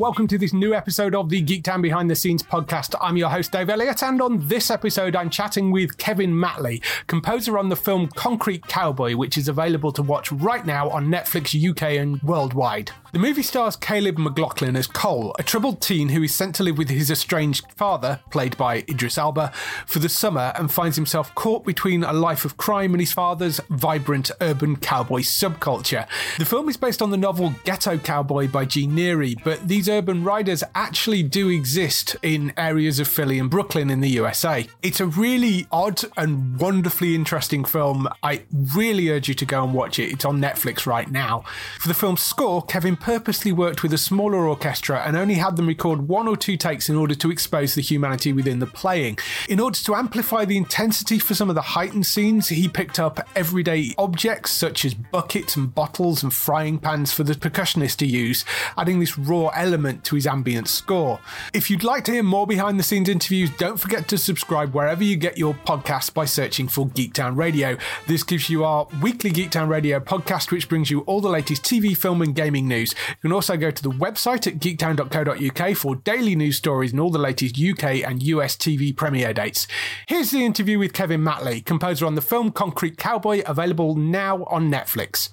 welcome to this new episode of the Geektown Behind the Scenes podcast. I'm your host Dave Elliott, and on this episode, I'm chatting with Kevin Matley, composer on the film Concrete Cowboy, which is available to watch right now on Netflix UK and worldwide. The movie stars Caleb McLaughlin as Cole, a troubled teen who is sent to live with his estranged father, played by Idris Elba, for the summer and finds himself caught between a life of crime and his father's vibrant urban cowboy subculture. The film is based on the novel Ghetto Cowboy by G. Neri, but these urban riders actually do exist in areas of Philly and Brooklyn in the USA. It's a really odd and wonderfully interesting film. I really urge you to go and watch it. It's on Netflix right now. For the film's score, Kevin purposely worked with a smaller orchestra and only had them record one or two takes in order to expose the humanity within the playing. In order to amplify the intensity for some of the heightened scenes, he picked up everyday objects such as buckets and bottles and frying pans for the percussionist to use, adding this raw element to his ambient score. If you'd like to hear more behind the scenes interviews, don't forget to subscribe wherever you get your podcasts by searching for Geektown Radio. This gives you our weekly Geektown Radio podcast, which brings you all the latest TV, film, and gaming news. You can also go to the website at geektown.co.uk for daily news stories and all the latest UK and US TV premiere dates. Here's the interview with Kevin Matley, composer on the film Concrete Cowboy, available now on Netflix.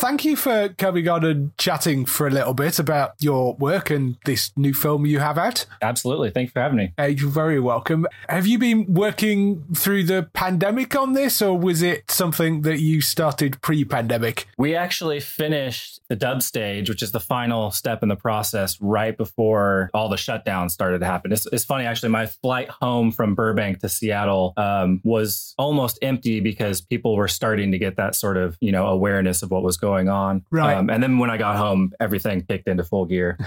Thank you for coming on and chatting for a little bit about your work and this new film you have out. Absolutely. Thanks for having me. Uh, you're very welcome. Have you been working through the pandemic on this, or was it something that you started pre pandemic? We actually finished the dub stage, which is the final step in the process, right before all the shutdowns started to happen. It's, it's funny, actually, my flight home from Burbank to Seattle um, was almost empty because people were starting to get that sort of, you know, awareness of what was going on. Right. Um, and then when I got home, everything kicked into full gear.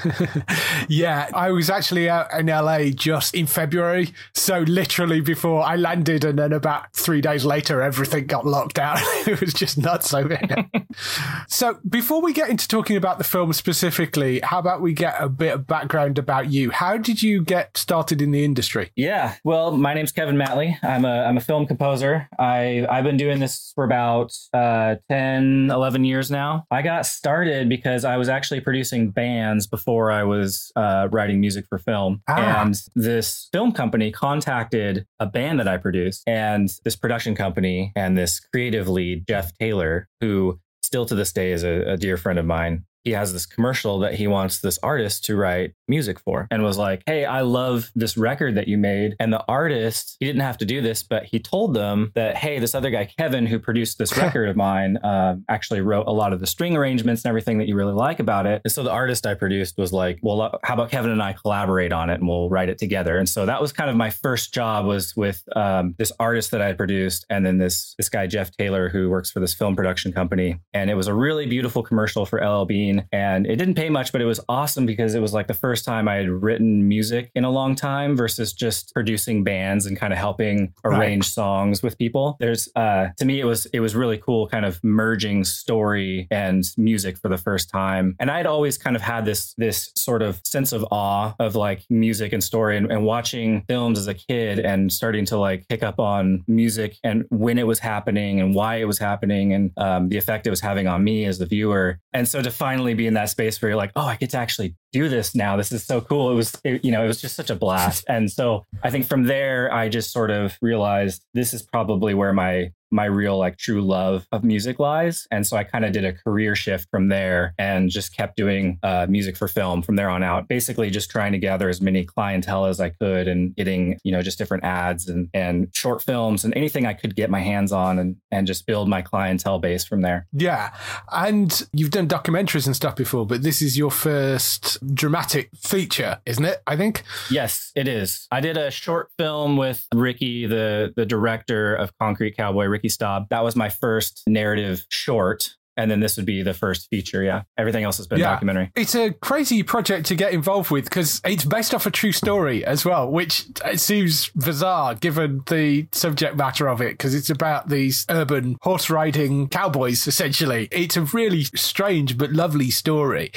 yeah, I was actually out in LA just in February. So literally before I landed, and then about three days later, everything got locked down. it was just nuts over here. so before we get into talking about the film specifically, how about we get a bit of background about you? How did you get started in the industry? Yeah, well, my name's Kevin Matley. I'm a I'm a film composer. I I've been doing this for about uh, 10, 11 years now. I got started because I was actually producing bands before I was uh, writing music for film, Ah. and this film company contacted a band that I produced, and this production company and this creative lead Jeff Taylor, who still to this day is a, a dear friend of mine. He has this commercial that he wants this artist to write music for and was like, Hey, I love this record that you made. And the artist, he didn't have to do this, but he told them that, Hey, this other guy, Kevin, who produced this record of mine, uh, actually wrote a lot of the string arrangements and everything that you really like about it. And so the artist I produced was like, Well, uh, how about Kevin and I collaborate on it and we'll write it together? And so that was kind of my first job was with um, this artist that I produced and then this, this guy, Jeff Taylor, who works for this film production company. And it was a really beautiful commercial for LL Bean. And it didn't pay much, but it was awesome because it was like the first time I had written music in a long time versus just producing bands and kind of helping Right. arrange songs with people. There's uh to me it was it was really cool kind of merging story and music for the first time. And I'd always kind of had this this sort of sense of awe of like music and story and, and watching films as a kid and starting to like pick up on music and when it was happening and why it was happening and um, the effect it was having on me as the viewer. And so to finally be in that space where you're like, oh, I get to actually do this now. This is so cool. It was, it, you know, it was just such a blast. And so I think from there, I just sort of realized this is probably where my my real like true love of music lies and so i kind of did a career shift from there and just kept doing uh, music for film from there on out basically just trying to gather as many clientele as i could and getting you know just different ads and and short films and anything i could get my hands on and and just build my clientele base from there yeah and you've done documentaries and stuff before but this is your first dramatic feature isn't it i think? Yes it is. I did a short film with ricky the the director of concrete cowboy ricky Staub. That was my first narrative short and then this would be the first feature. Yeah, everything else has been yeah. documentary. It's a crazy project to get involved with because it's based off a true story as well, which uh, it seems bizarre given the subject matter of it because it's about these urban horse riding cowboys. Essentially, it's a really strange but lovely story.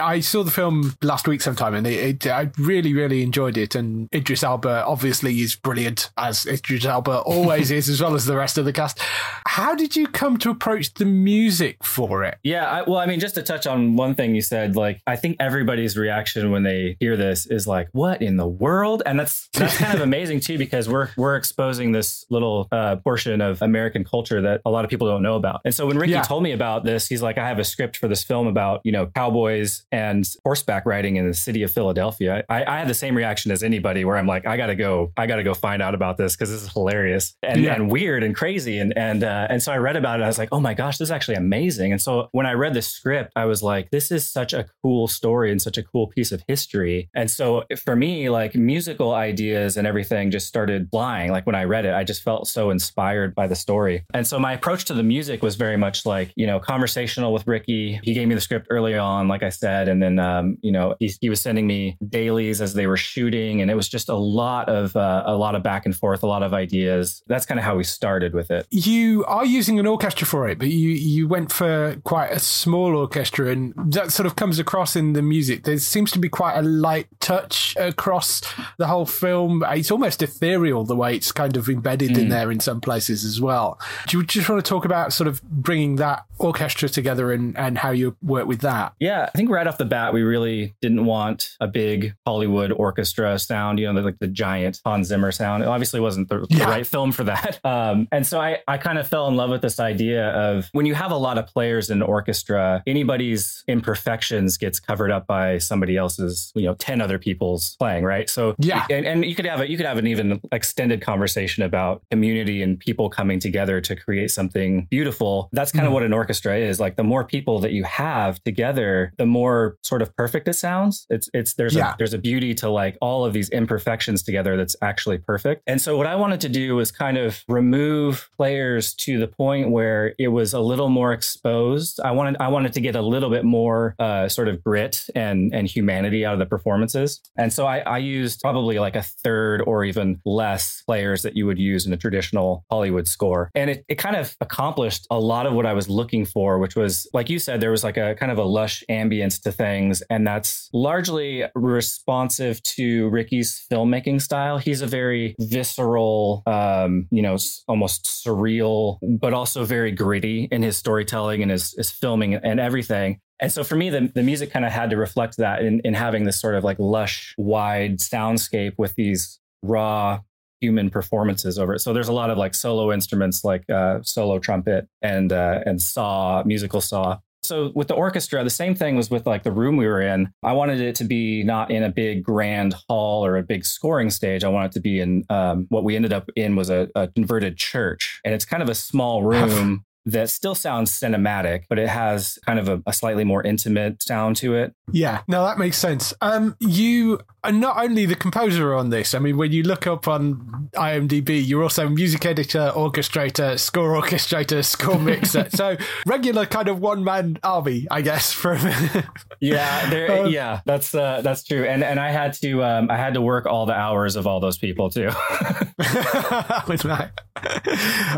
I saw the film last week sometime, and it, it, I really, really enjoyed it. And Idris Elba obviously is brilliant as Idris Elba always is, as well as the rest of the cast. How did you come to approach the music? Music for it. Yeah, I, well, I mean, just to touch on one thing you said, like I think everybody's reaction when they hear this is like, "What in the world?" And that's that's kind of amazing too because we're we're exposing this little uh, portion of American culture that a lot of people don't know about. And so when Ricky yeah. told me about this, he's like, "I have a script for this film about you know cowboys and horseback riding in the city of Philadelphia." I, I had the same reaction as anybody, where I'm like, "I gotta go, I gotta go find out about this because this is hilarious and, yeah. and weird and crazy." And and uh, and so I read about it. I was like, "Oh my gosh, this is actually amazing." Amazing. And so when I read the script, I was like, this is such a cool story and such a cool piece of history. And so for me, like musical ideas and everything just started flying. Like when I read it, I just felt so inspired by the story. And so my approach to the music was very much like, you know, conversational with Ricky. He gave me the script early on, like I said. And then, um, you know, he, he was sending me dailies as they were shooting. And it was just a lot of, uh, a lot of back and forth, a lot of ideas. That's kind of how we started with it. You are using an orchestra for it, but you, you went for quite a small orchestra, and that sort of comes across in the music. There seems to be quite a light touch across the whole film. It's almost ethereal the way it's kind of embedded mm. in there in some places as well. Do you just want to talk about sort of bringing that orchestra together and, and how you work with that? Yeah, I think right off the bat, we really didn't want a big Hollywood orchestra sound, you know, like the giant Hans Zimmer sound. It obviously wasn't the, yeah. the right film for that. Um, and so I, I kind of fell in love with this idea of when you have a lot of players in an orchestra, anybody's imperfections gets covered up by somebody else's, you know, 10 other people's playing, right? So yeah. And, and you could have a, you could have an even extended conversation about community and people coming together to create something beautiful. That's kind mm. of what an orchestra is. Like the more people that you have together, the more sort of perfect it sounds. It's it's there's yeah. a there's a beauty to like all of these imperfections together that's actually perfect. And so what I wanted to do was kind of remove players to the point where it was a little more exposed. I wanted I wanted to get a little bit more uh, sort of grit and and humanity out of the performances. And so I, I used probably like a third or even less players that you would use in a traditional Hollywood score. And it, it kind of accomplished a lot of what I was looking for, which was like you said, there was like a kind of a lush ambience to things. And that's largely responsive to Ricky's filmmaking style. He's a very visceral, um, you know, almost surreal, but also very gritty in his storytelling and his, his filming and everything. And so for me, the, the music kind of had to reflect that in, in having this sort of like lush, wide soundscape with these raw human performances over it. So there's a lot of like solo instruments like uh, solo trumpet and uh, and saw, musical saw. So with the orchestra, the same thing was with like the room we were in. I wanted it to be not in a big grand hall or a big scoring stage. I wanted it to be in um, what we ended up in was a, a converted church, and it's kind of a small room that still sounds cinematic, but it has kind of a, a, slightly more intimate sound to it. Yeah, no, that makes sense. Um, you are not only the composer on this. I mean, when you look up on IMDb, you're also music editor, orchestrator, score orchestrator, score mixer. so regular kind of one man army, I guess. From yeah, there, um, yeah, that's uh, that's true. And and I had to um, I had to work all the hours of all those people too.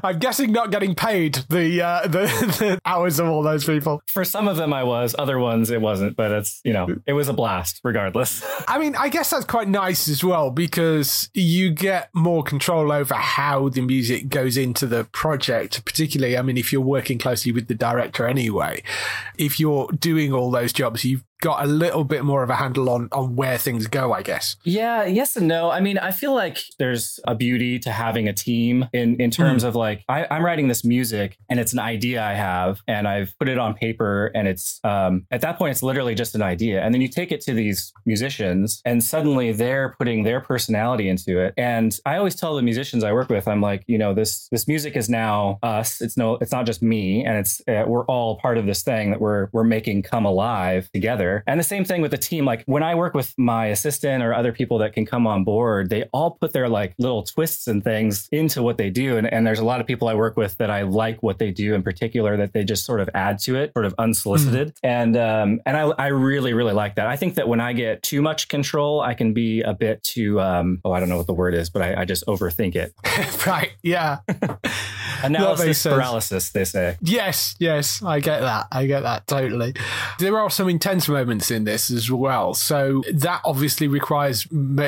I'm guessing not getting paid the uh, the, the hours of all those people. For some of them, I was. Other ones, it wasn't. But it's you know, it was a blast regardless. I mean, I guess that's quite nice as well because you get more control over how the music goes into the project. Particularly, I mean, if you're working closely with the director anyway, if you're doing all those jobs, you've got a little bit more of a handle on on where things go, I guess. Yeah, yes and no. I mean, I feel like there's a beauty to having a team in in terms mm. of like I, I'm writing this music and it's an idea I have and I've put it on paper and it's um, at that point it's literally just an idea and then you take it to these musicians and suddenly they're putting their personality into it and I always tell the musicians I work with I'm like you know this this music is now us it's no it's not just me and it's uh, we're all part of this thing that we're we're making come alive together and the same thing with the team. Like when I work with my assistant or other people that can come on board they all put their like little twists and things into what they do. And, and there's a lot of people I work with that I like what they do in particular that they just sort of add to it sort of unsolicited. Mm. and um and I, I really really like that. I think that when I get too much control I can be a bit too um oh I don't know what the word is but I, I just overthink it. Right. Yeah. Analysis paralysis, they say. Yes, yes, I get that. I get that totally. There are some intense moments in this as well. So that obviously requires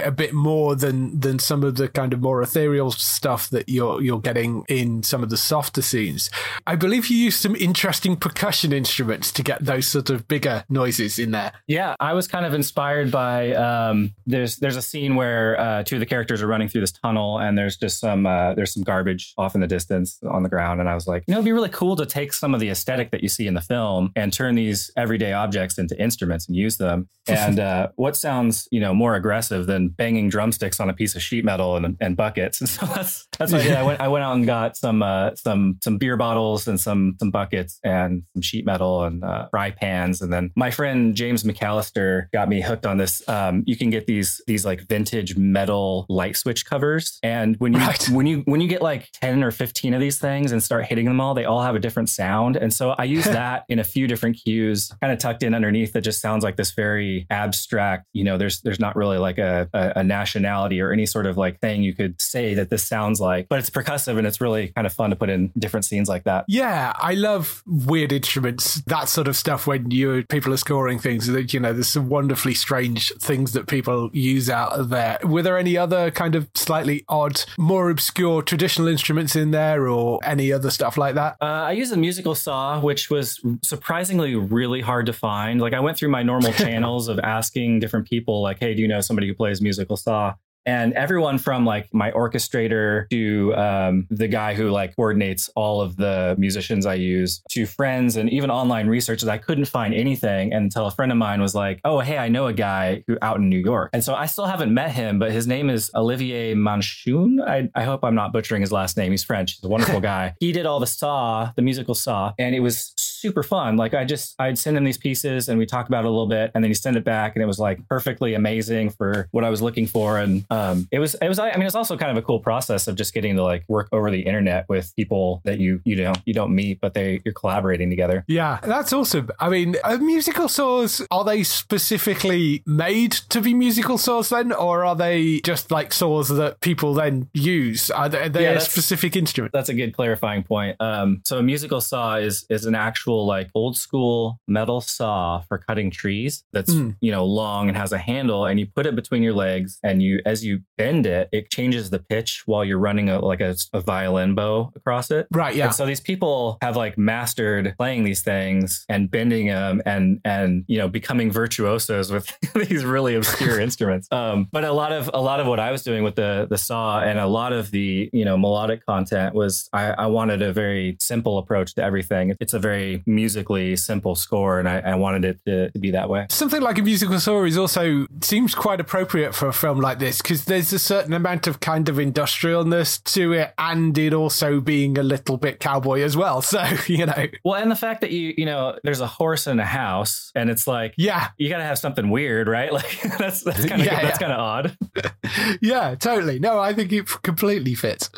a bit more than than some of the kind of more ethereal stuff that you're you're getting in some of the softer scenes. I believe you used some interesting percussion instruments to get those sort of bigger noises in there. Yeah, I was kind of inspired by um, there's there's a scene where uh, two of the characters are running through this tunnel and there's just some uh, there's some garbage off in the distance on the ground. And I was like, you know, it'd be really cool to take some of the aesthetic that you see in the film and turn these everyday objects into instruments and use them. And uh, what sounds, you know, more aggressive than banging drumsticks on a piece of sheet metal and, and buckets? And so that's that's what I did. I went I went out and got some uh, some some beer bottles and some some buckets and some sheet metal and uh, fry pans. And then my friend James McAllister got me hooked on this. Um, you can get these these like vintage metal light switch covers, and when you right. when you when you get like ten or fifteen of these things and start hitting them all, they all have a different sound. And so I use that in a few different cues, kind of tucked in underneath that just sounds like this very abstract, you know, there's there's not really like a, a, a nationality or any sort of like thing you could say that this sounds like, but it's percussive and it's really kind of fun to put in different scenes like that. Yeah, I love weird instruments, that sort of stuff when you people are scoring things that, you know, there's some wonderfully strange things that people use out there. Were there any other kind of slightly odd, more obscure traditional instruments in there or or any other stuff like that? Uh, I use a musical saw, which was surprisingly really hard to find. Like I went through my normal channels of asking different people, like, "Hey, do you know somebody who plays musical saw?" and everyone from like my orchestrator to um, the guy who like coordinates all of the musicians I use to friends and even online researchers. I couldn't find anything until a friend of mine was like, "Oh, hey, I know a guy who out in New York," and so I still haven't met him, but his name is Olivier Manchon. I, I hope I'm not butchering his last name. He's French. He's a wonderful guy. he did all the saw, the musical saw, and it was super fun. Like I just I'd send him these pieces and we talk about it a little bit, and then he send it back, and it was like perfectly amazing for what I was looking for, and um, it was it was I mean it's also kind of a cool process of just getting to like work over the internet with people that you you know you don't meet, but they you're collaborating together. Yeah, that's awesome. I mean, are musical saws are they specifically made to be musical saws then, or are they just like saws that people then use? Are they, are they yeah, a specific instrument? That's a good clarifying point. Um, so a musical saw is is an actual like old school metal saw for cutting trees that's mm. you know long and has a handle, and you put it between your legs, and you as you bend it, it changes the pitch while you're running a like a, a violin bow across it. Right. Yeah. And so these people have like mastered playing these things and bending them and and you know becoming virtuosos with these really obscure instruments. Um, but a lot of a lot of what I was doing with the the saw and a lot of the you know melodic content was I, I wanted a very simple approach to everything. It's a very musically simple score, and I, I wanted it to, to be that way. Something like a musical score is also seems quite appropriate for a film like this because there's there's a certain amount of kind of industrialness to it, and it also being a little bit cowboy as well. So you know, well, and the fact that you you know there's a horse in a house, and it's like yeah, you got to have something weird, right? Like that's that's kind of yeah, that's yeah. kind of odd. yeah, totally. No, I think it completely fits.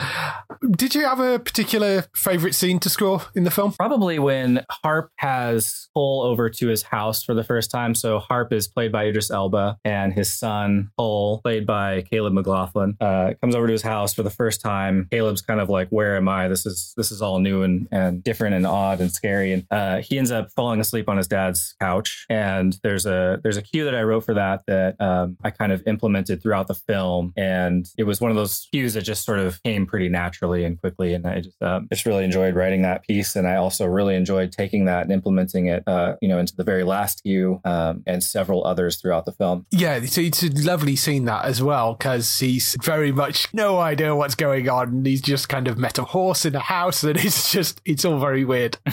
Did you have a particular favorite scene to score in the film? Probably when Harp has Cole over to his house for the first time. So Harp is played by Idris Elba, and his son Cole, played by Caleb McLaughlin, uh, comes over to his house for the first time. Caleb's kind of like, "Where am I? This is this is all new and and different and odd and scary." And uh, he ends up falling asleep on his dad's couch. And there's a there's a cue that I wrote for that that um, I kind of implemented throughout the film, and it was one of those cues that just sort of came pretty naturally and quickly. And I just um, just really enjoyed writing that piece, and I also really enjoyed taking that and implementing it, uh, you know, into the very last cue um, and several others throughout the film. Yeah, so it's a lovely scene that as well because he's very much no idea what's going on. He's just kind of met a horse in a house, and it's just it's all very weird.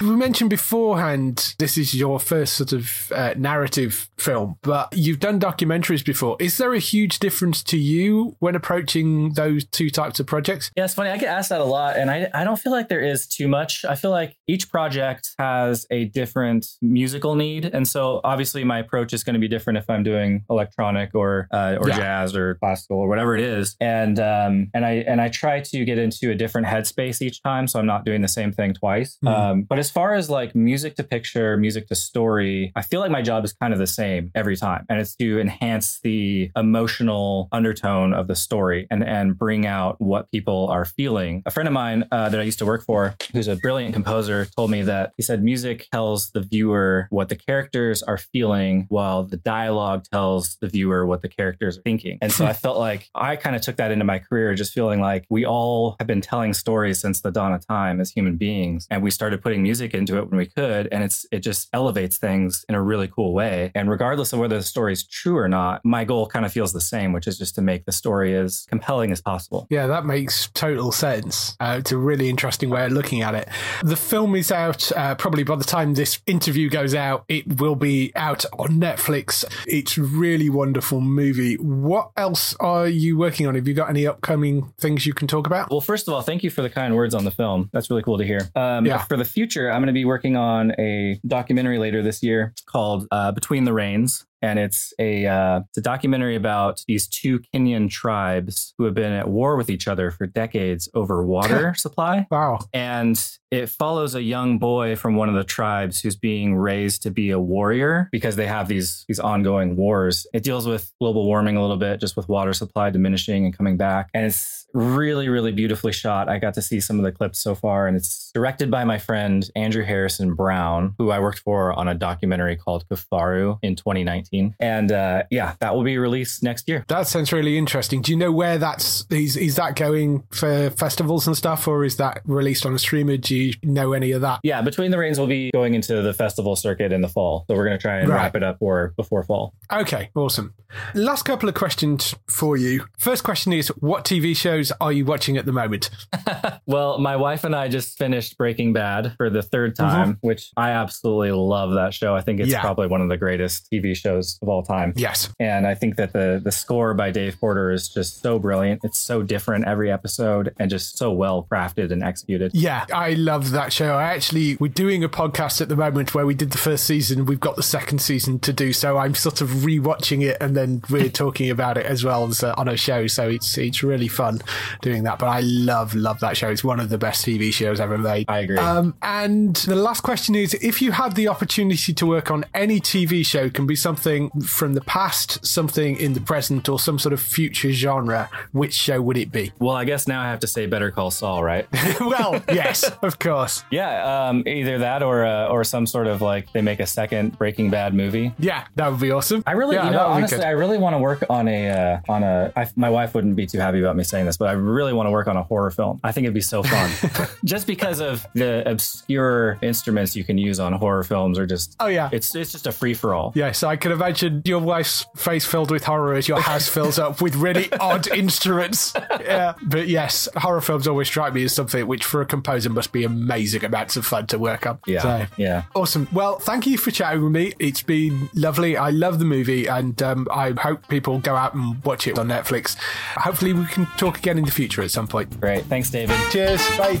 we mentioned beforehand this is your first sort of uh, narrative film, but you've done documentaries before. Is there a huge difference to you when approaching those two types of projects? Yeah, it's funny. I get asked that a lot, and I I don't feel like there is too much. I feel like each project has a different musical need, and so obviously my approach is going to be different if I'm doing electronic or uh, or Yeah. jazz or classical or whatever it is. And um and I and I try to get into a different headspace each time, so I'm not doing the same thing twice. Mhm. Um, but as far as like music to picture, music to story, I feel like my job is kind of the same every time, and it's to enhance the emotional undertone of the story and and bring out what people are feeling. A friend of mine uh, that I used to work for, who's a brilliant composer, told me that he said music tells the viewer what the characters are feeling, while the dialogue tells the viewer what the characters are thinking. And so I felt like I kind of took that into my career, just feeling like we all have been telling stories since the dawn of time as human beings, and we started putting music into it when we could, and it's it just elevates things in a really cool way. And regardless of whether the story is true or not, my goal kind of feels the same, which is just to make the story as compelling as possible. Yeah, that makes total sense. Uh, it's a really interesting way of looking at it. The film is out uh, probably by the time this interview goes out. It will be out on Netflix. It's a really wonderful movie. What else are you working on? Have you got any upcoming things you can talk about? Well, first of all, thank you for the kind words on the film. That's really cool to hear. Um, Yeah. For the future, I'm going to be working on a documentary later this year called uh, Between the Rains. And it's a uh, it's a documentary about these two Kenyan tribes who have been at war with each other for decades over water supply. Wow. And it follows a young boy from one of the tribes who's being raised to be a warrior because they have these these ongoing wars. It deals with global warming a little bit, just with water supply diminishing and coming back. And it's really, really beautifully shot. I got to see some of the clips so far, and it's directed by my friend Andrew Harrison Brown, who I worked for on a documentary called Kifaru in 2019. And uh, yeah, that will be released next year. That sounds really interesting. Do you know where that's is is that going for festivals and stuff, or is that released on a streamer? Do you know any of that? Yeah, Between the Rains will be going into the festival circuit in the fall. So we're going to try and Right. wrap it up or before fall. Okay, awesome. Last couple of questions for you. First question is what TV shows are you watching at the moment? Well, my wife and I just finished Breaking Bad for the third time, which I absolutely love that show. I think it's Mm-hmm. Yeah. probably one of the greatest TV shows of all time. Yes. And I think that the the score by Dave Porter is just so brilliant. It's so different every episode and just so well crafted and executed. Yeah, I love that show. I actually, we're doing a podcast at the moment where we did the first season. We've got the second season to do. So I'm sort of rewatching it and then we're talking about it as well as uh, on a show. So it's, it's really fun doing that. But I love, love that show. It's one of the best TV shows ever made. I agree. Um, and the last question is if you had the opportunity to work on any TV show, can be something from the past, something in the present, or some sort of future genre, which show would it be? well, I guess now I have to say Better Call Saul, right? well, yes, of course. yeah, um, either that or uh, or some sort of like they make a second Breaking Bad movie. Yeah, that would be awesome. I really, yeah, you know, that would be honestly. I really want to work on a uh, on a. I, my wife wouldn't be too happy about me saying this, but I really want to work on a horror film. I think it'd be so fun, just because of the obscure instruments you can use on horror films, or just. Oh, yeah. it's it's just a free for all. Yeah, so I can imagine your wife's face filled with horror as your house fills up with really odd instruments. Yeah, but yes, horror films always strike me as something which, for a composer, must be amazing amounts of fun to work on. Yeah, So, yeah. Awesome. Well, thank you for chatting with me. It's been lovely. I love the movie, and um, I hope people go out and watch it on Netflix. Hopefully, we can talk again in the future at some point. Great, thanks, David. Cheers. Bye.